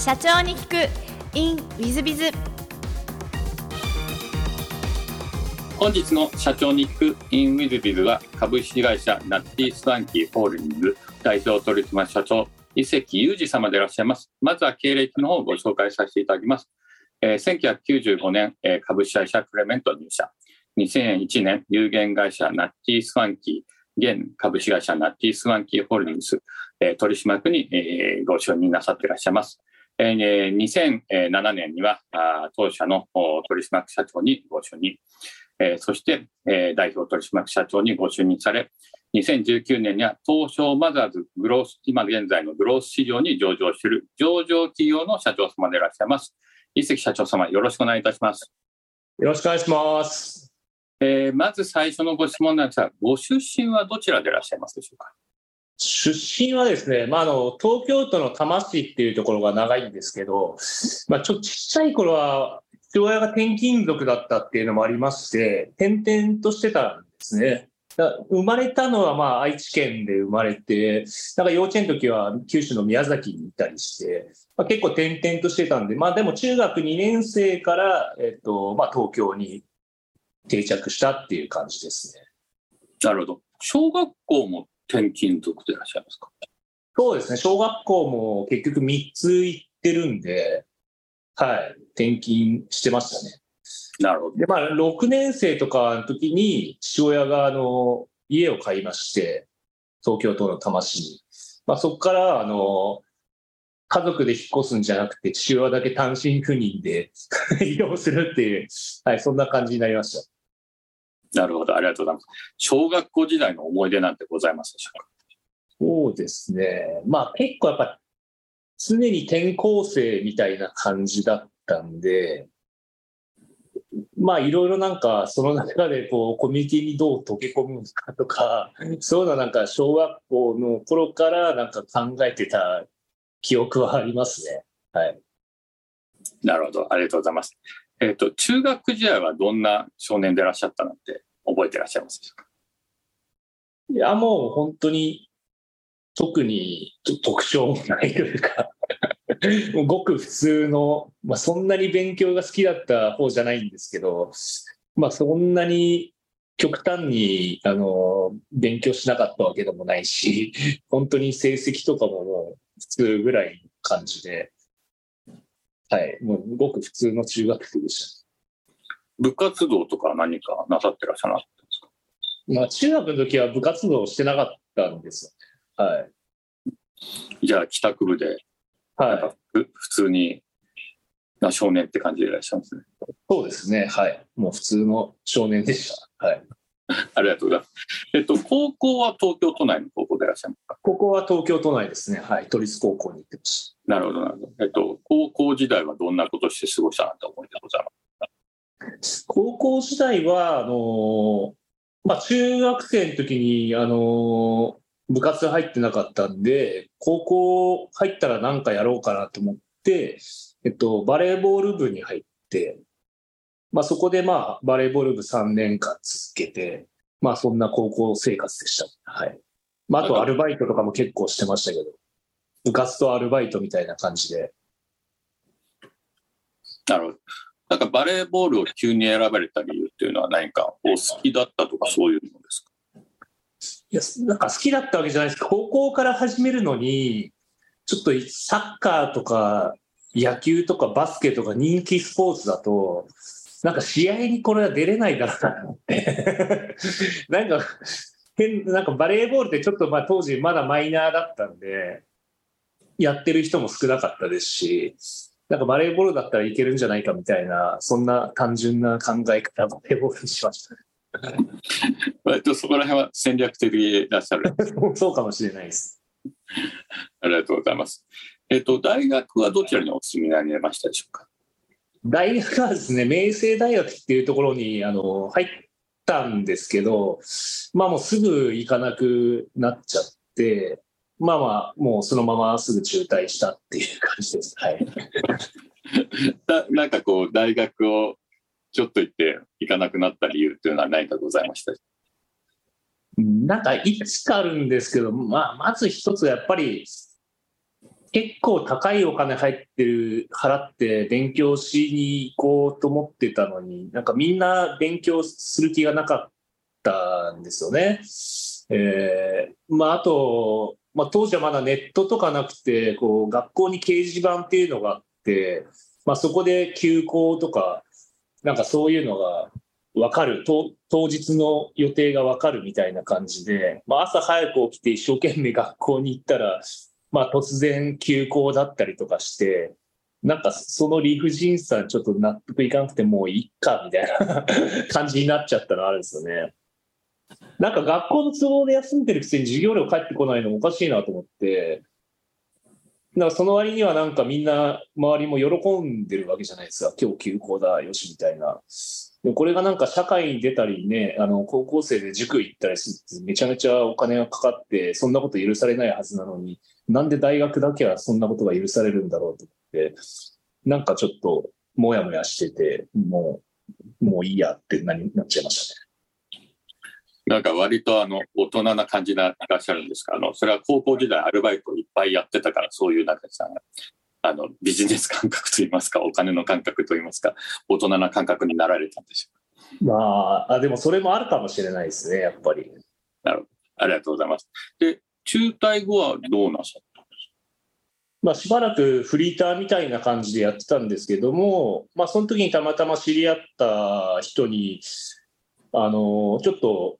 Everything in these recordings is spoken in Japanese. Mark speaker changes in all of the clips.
Speaker 1: 社長に聞く。In ウィズビズ
Speaker 2: 本日の社長に聞く。In ウィズビズは株式会社ナッティスワンキーホールディング。代表取締社長伊関裕二様でいらっしゃいます。まずは経歴の方をご紹介させていただきます、えー、1995年、えー、株式会社クレメント入社。2001年有限会社ナッティスワンキー現株式会社ナッティスワンキーホールディングス、えー、取締役に、えー、ご承認なさっていらっしゃいます。えー、2007年にはあ当社の取締役社長にご就任、えー、そして、えー、代表取締役社長にご就任され、2019年には東証マザーズグロース、今現在のグロース市場に上場している上場企業の社長様でいらっしゃいます。一関社長様、よろしくお願いいたします。
Speaker 3: よろしくお願いします。
Speaker 2: えー、まず最初のご質問なんですが、ご出身はどちらでいらっしゃいますでしょうか？
Speaker 3: 出身はですね、まあ、あの東京都の多摩市っていうところが長いんですけど、まあ、ちょっとちっちゃい頃は父親が転勤族だったっていうのもありまして転々としてたんですね。生まれたのはまあ愛知県で生まれて、なんか幼稚園の時は九州の宮崎にいたりして、まあ、結構転々としてたんで、まあでも中学2年生から、えっと、まあ東京に定着したっていう感じですね。
Speaker 2: なるほど。小学校も転勤族でいらっしゃいますか？
Speaker 3: そうですね。小学校も結局3つ行ってるんで、はい、転勤してましたね。
Speaker 2: なるほど。
Speaker 3: で、まあ、6年生とかの時に父親があの家を買いまして、東京都の多摩市に。まあ、そこからあの家族で引っ越すんじゃなくて、父親だけ単身赴任で 移動するっていう、はい、そんな感じになりまし
Speaker 2: た。なるほど、ありがとうございます。小学校時代の思い出なんてございますでしょうか？
Speaker 3: そうですね。まあ結構やっぱ常に転校生みたいな感じだったんで、まあいろいろなんかその中でこうコミュニティにどう溶け込むかとか、そういうのなんか小学校の頃からなんか考えてた記憶はありますね。はい。
Speaker 2: なるほど。ありがとうございます。えっ、ー、と、中学時代はどんな少年でいらっしゃったなんて覚えてらっしゃいますでしょうか？
Speaker 3: いや、もう本当に特に特徴もないというか ごく普通の、まあ、そんなに勉強が好きだった方じゃないんですけど、まあ、そんなに極端にあの勉強しなかったわけでもないし本当に成績とかももう普通ぐらいの感じで、はい、もうごく普通の中学生でした。
Speaker 2: 部活動とか何かなさってらっしゃらなかったんですか？
Speaker 3: まあ、中学の時は部活動してなかったんですよね。はい。
Speaker 2: じゃあ、帰宅部で、
Speaker 3: はい、
Speaker 2: 普通にな少年って感じでいらっしゃるんですね。
Speaker 3: そうですね。はい。もう普通の少年でした。はい。
Speaker 2: ありがとうございます。えっと、高校は東京都内の高校でいらっしゃいますか？
Speaker 3: 高校は東京都内ですね。はい。都立高校に行ってます。
Speaker 2: なるほど、なるほど。えっと、高校時代はどんなことして過ごしたなと思いでござい
Speaker 3: ます高校時代は、あのまあ、中学生の時に、あの部活入ってなかったんで、高校入ったら何かやろうかなと思って、えっと、バレーボール部に入って、まあ、そこでまあバレーボール部3年間続けて、まあ、そんな高校生活でした。はい。まあ、あとアルバイトとかも結構してましたけど、部活とアルバイトみたいな感じで。
Speaker 2: なるほど。なんかバレーボールを急に選ばれた理由っていうのは何かお好きだったとかそういうのですか？
Speaker 3: いや、なんか好きだったわけじゃないです高校から始めるのに、ちょっとサッカーとか野球とかバスケとか人気スポーツだと、なんか試合にこれは出れないだろうなと思って。なんか、変、なんかバレーボールってちょっとまあ当時まだマイナーだったんで、やってる人も少なかったですし、なんかバレーボールだったらいけるんじゃないかみたいな、そんな単純な考え方、バレーボールにしました。
Speaker 2: 割とそこら辺は戦略的でいらっしゃる。
Speaker 3: そうかもしれないです。
Speaker 2: ありがとうございます。えっ、と、大学はどちらにお住みになりましたでしょうか？
Speaker 3: 大学はですね、明星大学っていうところにあの入ったんですけど、まあもうすぐ行かなくなっちゃって、まあまあ、もうそのまますぐ中退したっていう感じです。はい。
Speaker 2: ななんかこう、大学をちょっと行って行かなくなった理由っていうのは何かございました？
Speaker 3: なんかいくつかあるんですけど、まあ、まず一つはやっぱり結構高いお金入ってる、払って勉強しに行こうと思ってたのに、なんかみんな勉強する気がなかったんですよね。えー、まあ、あと、まあ、当時はまだネットとかなくて、こう、学校に掲示板っていうのがあって、まあ、そこで休校とか、なんかそういうのが分かる当、日の予定が分かるみたいな感じで、まあ、朝早く起きて一生懸命 学校に行ったら、まあ、突然休校だったりとかして、なんかその理不尽さちょっと納得いかなくてもういっかみたいな 感じになっちゃったのあるんですよね。なんか学校の都合で休んでるくせに授業料返ってこないのおかしいなと思って、だからその割にはなんかみんな周りも喜んでるわけじゃないですか。今日休校だ、よしみたいな。でもこれがなんか社会に出たりね、あの高校生で塾行ったりするってめちゃめちゃお金がかかって、そんなこと許されないはずなのに、なんで大学だけはそんなことが許されるんだろうと思って、なんかちょっともやもやしてて、もう、もういいやってななっちゃいましたね。
Speaker 2: なんか割とあの大人な感じでいらっしゃるんですか？あのそれは高校時代アルバイトいっぱいやってたからそういうなんかさあのビジネス感覚といいますかお金の感覚といいますか大人な感覚になられたんでしょ
Speaker 3: うまああでもそれもあるかもしれないですねやっぱり。
Speaker 2: なるほど。ありがとうございます。で中退後はどうなさったんですか？
Speaker 3: まあ、しばらくフリーターみたいな感じでやってたんですけども、まあ、その時にたまたま知り合った人に、あの、ちょっと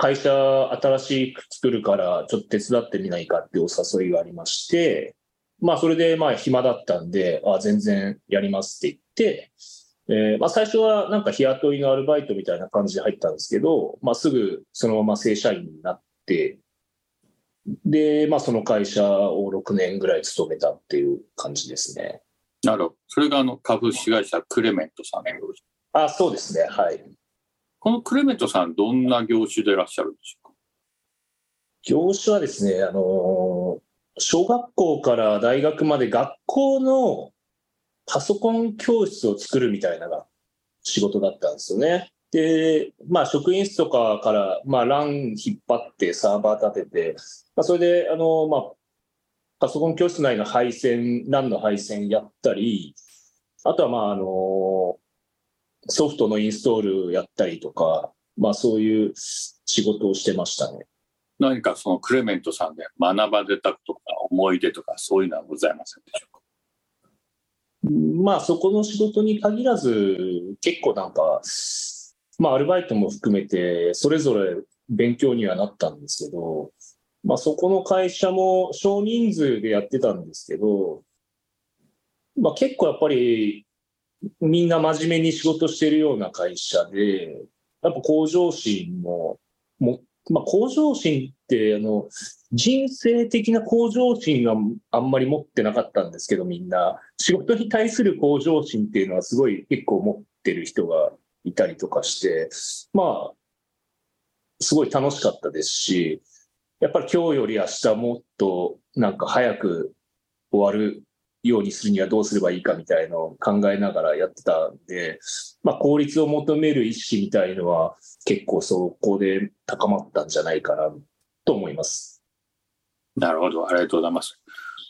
Speaker 3: 会社新しく作るからちょっと手伝ってみないかってお誘いがありまして、まあそれでまあ暇だったんで、あ全然やりますって言って、えー、まあ最初はなんか日雇いのアルバイトみたいな感じで入ったんですけど、まあすぐそのまま正社員になって、で、まあその会社を6年ぐらい勤めたっていう感じですね。
Speaker 2: なるほど。それがあの株式会社クレメントさん
Speaker 3: あ、そうですね。はい。
Speaker 2: このクレメントさん、どんな業種でいらっしゃるんでしょうか？
Speaker 3: 業種はですね、あの、小学校から大学まで学校のパソコン教室を作るみたいな仕事だったんですよね。で、まあ、職員室とかから、まあ、LAN 引っ張ってサーバー立てて、まあ、それで、あの、まあ、パソコン教室内の配線、LAN の配線やったり、あとは、まあ、あの、ソフトのインストールやったりとか、まあそういう仕事をしてましたね。
Speaker 2: 何かそのクレメントさんで学ばれたとか思い出とかそういうのはございませんでしょうか？
Speaker 3: まあそこの仕事に限らず結構なんか、まあアルバイトも含めてそれぞれ勉強にはなったんですけど、まあそこの会社も少人数でやってたんですけど、まあ結構やっぱりみんな真面目に仕事してるような会社で、やっぱ向上心も、もまあ、向上心って、あの、人生的な向上心があんまり持ってなかったんですけど、みんな。仕事に対する向上心っていうのはすごい結構持ってる人がいたりとかして、まあ、すごい楽しかったですし、やっぱり今日より明日もっとなんか早く終わるようにするにはどうすればいいかみたいのを考えながらやってたんで、まあ、効率を求める意識みたいのは結構そこで高まったんじゃないかなと思います。
Speaker 2: なるほど、ありがとうございます。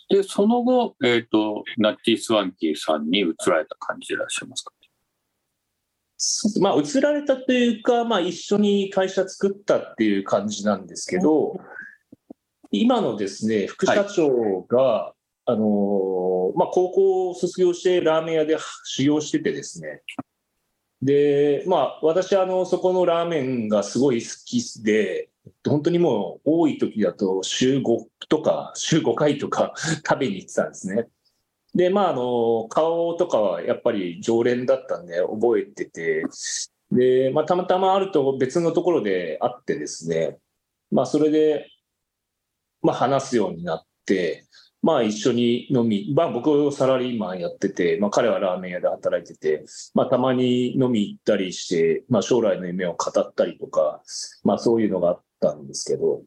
Speaker 2: で、その後、えっ、ー、と、ナッティ・スワンキーさんに移られた感じでいらっしゃいますか？
Speaker 3: まあ、移られたというか、まあ、一緒に会社作ったっていう感じなんですけど、今のですね、副社長が、はい。あのまあ、高校を卒業してラーメン屋で修行しててですね。で、まあ、私、あの、そこのラーメンがすごい好きで、本当にもう多い時だと週5とか、週5回とか 食べに行ってたんですね。で、まあ、あの、顔とかはやっぱり常連だったんで覚えてて、で、まあ、たまたまあると別のところで会ってですね、まあ、それで、まあ、話すようになって、まあ一緒に飲み、まあ僕サラリーマンやってて、まあ彼はラーメン屋で働いてて、まあたまに飲み行ったりして、まあ将来の夢を語ったりとか、まあそういうのがあったんですけど、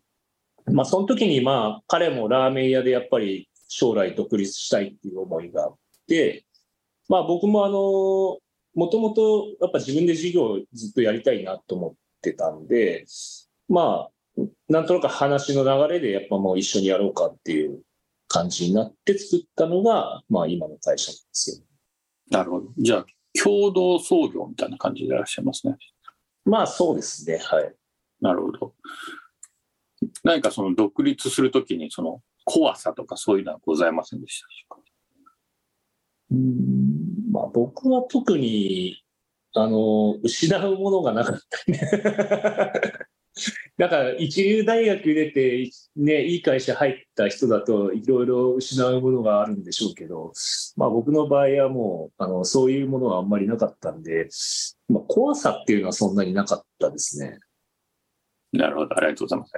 Speaker 3: まあその時にまあ彼もラーメン屋でやっぱり将来独立したいっていう思いがあって、まあ僕もあの、もともとやっぱ自分で事業をずっとやりたいなと思ってたんで、まあなんとなく話の流れでやっぱもう一緒にやろうかっていう感じになって作ったのが、まあ今の会社なんですよ。
Speaker 2: なるほど。じゃあ、共同創業みたいな感じでいらっしゃいますね。
Speaker 3: まあそうですね。はい。
Speaker 2: なるほど。何かその独立するときにその怖さとかそういうのはございませんでしたでしょうか？
Speaker 3: うんまあ僕は特に、あの、失うものがなかったね。だから一流大学出て、ね、いい会社入った人だといろいろ失うものがあるんでしょうけど、まあ僕の場合はもう、あの、そういうものはあんまりなかったんで、まあ怖さっていうのはそんなになかったですね。
Speaker 2: なるほど、ありがとうございます。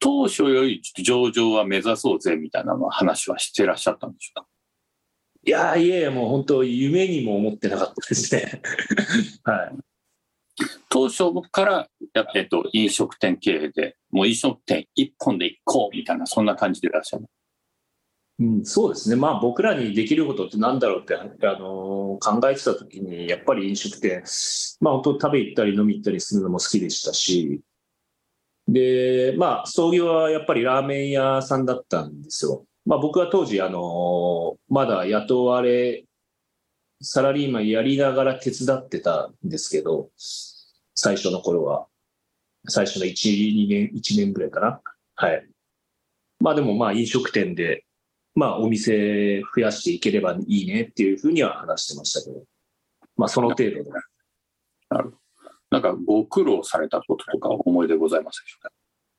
Speaker 2: 当初よりちょっと上場は目指そうぜみたいな話はしてらっしゃったんでしょうか？
Speaker 3: いやいやいや、もう本当夢にも思ってなかったですね。はい。
Speaker 2: 当初から、えっと、飲食店経営で、もう飲食店一本で行こうみたいな、そんな感じでいらっしゃる。
Speaker 3: うん、そうですね。まあ僕らにできることって何だろうって、あの考えてた時に、やっぱり飲食店、まあ本当食べ行ったり飲み行ったりするのも好きでしたし、で、まあ創業はやっぱりラーメン屋さんだったんですよ。まあ僕は当時、あのまだ雇われ、サラリーマンやりながら手伝ってたんですけど、最初の頃は。最初の1、2年、1年ぐらいかな。はい。まあでもまあ飲食店で、まあお店増やしていければいいねっていうふうには話してましたけど、まあその程度で。
Speaker 2: なんかご苦労されたこととか思い出ございますでしょうか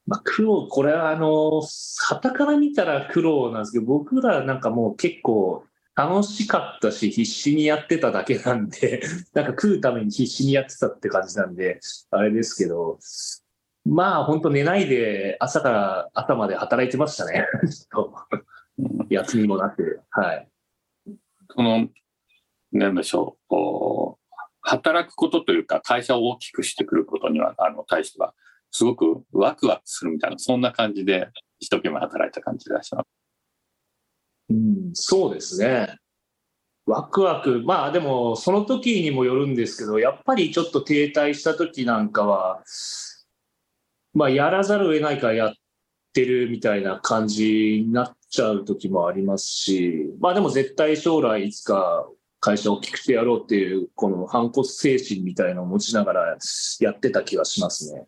Speaker 3: まあ苦労、これはあの、旗から見たら苦労なんですけど、僕らなんかもう結構楽しかったし、必死にやってただけなんで、なんか食うために必死にやってたって感じなんで、あれですけど、まあ本当寝ないで朝から朝まで働いてましたね。休みもなく。はい。
Speaker 2: その、なんでしょう、こう働くことというか、会社を大きくしてくることには、あの、対しては、すごくワクワクするみたいな、そんな感じで、一生懸命働いた感じでいらっしゃる。
Speaker 3: うん、そうですね。ワクワク。まあでも、その時にもよるんですけど、やっぱりちょっと停滞した時なんかは、まあやらざるを得ないからやってるみたいな感じになっちゃう時もありますし、まあでも絶対将来いつか会社を大きくしてやろうっていう、この反骨精神みたいなのを持ちながらやってた気はしますね。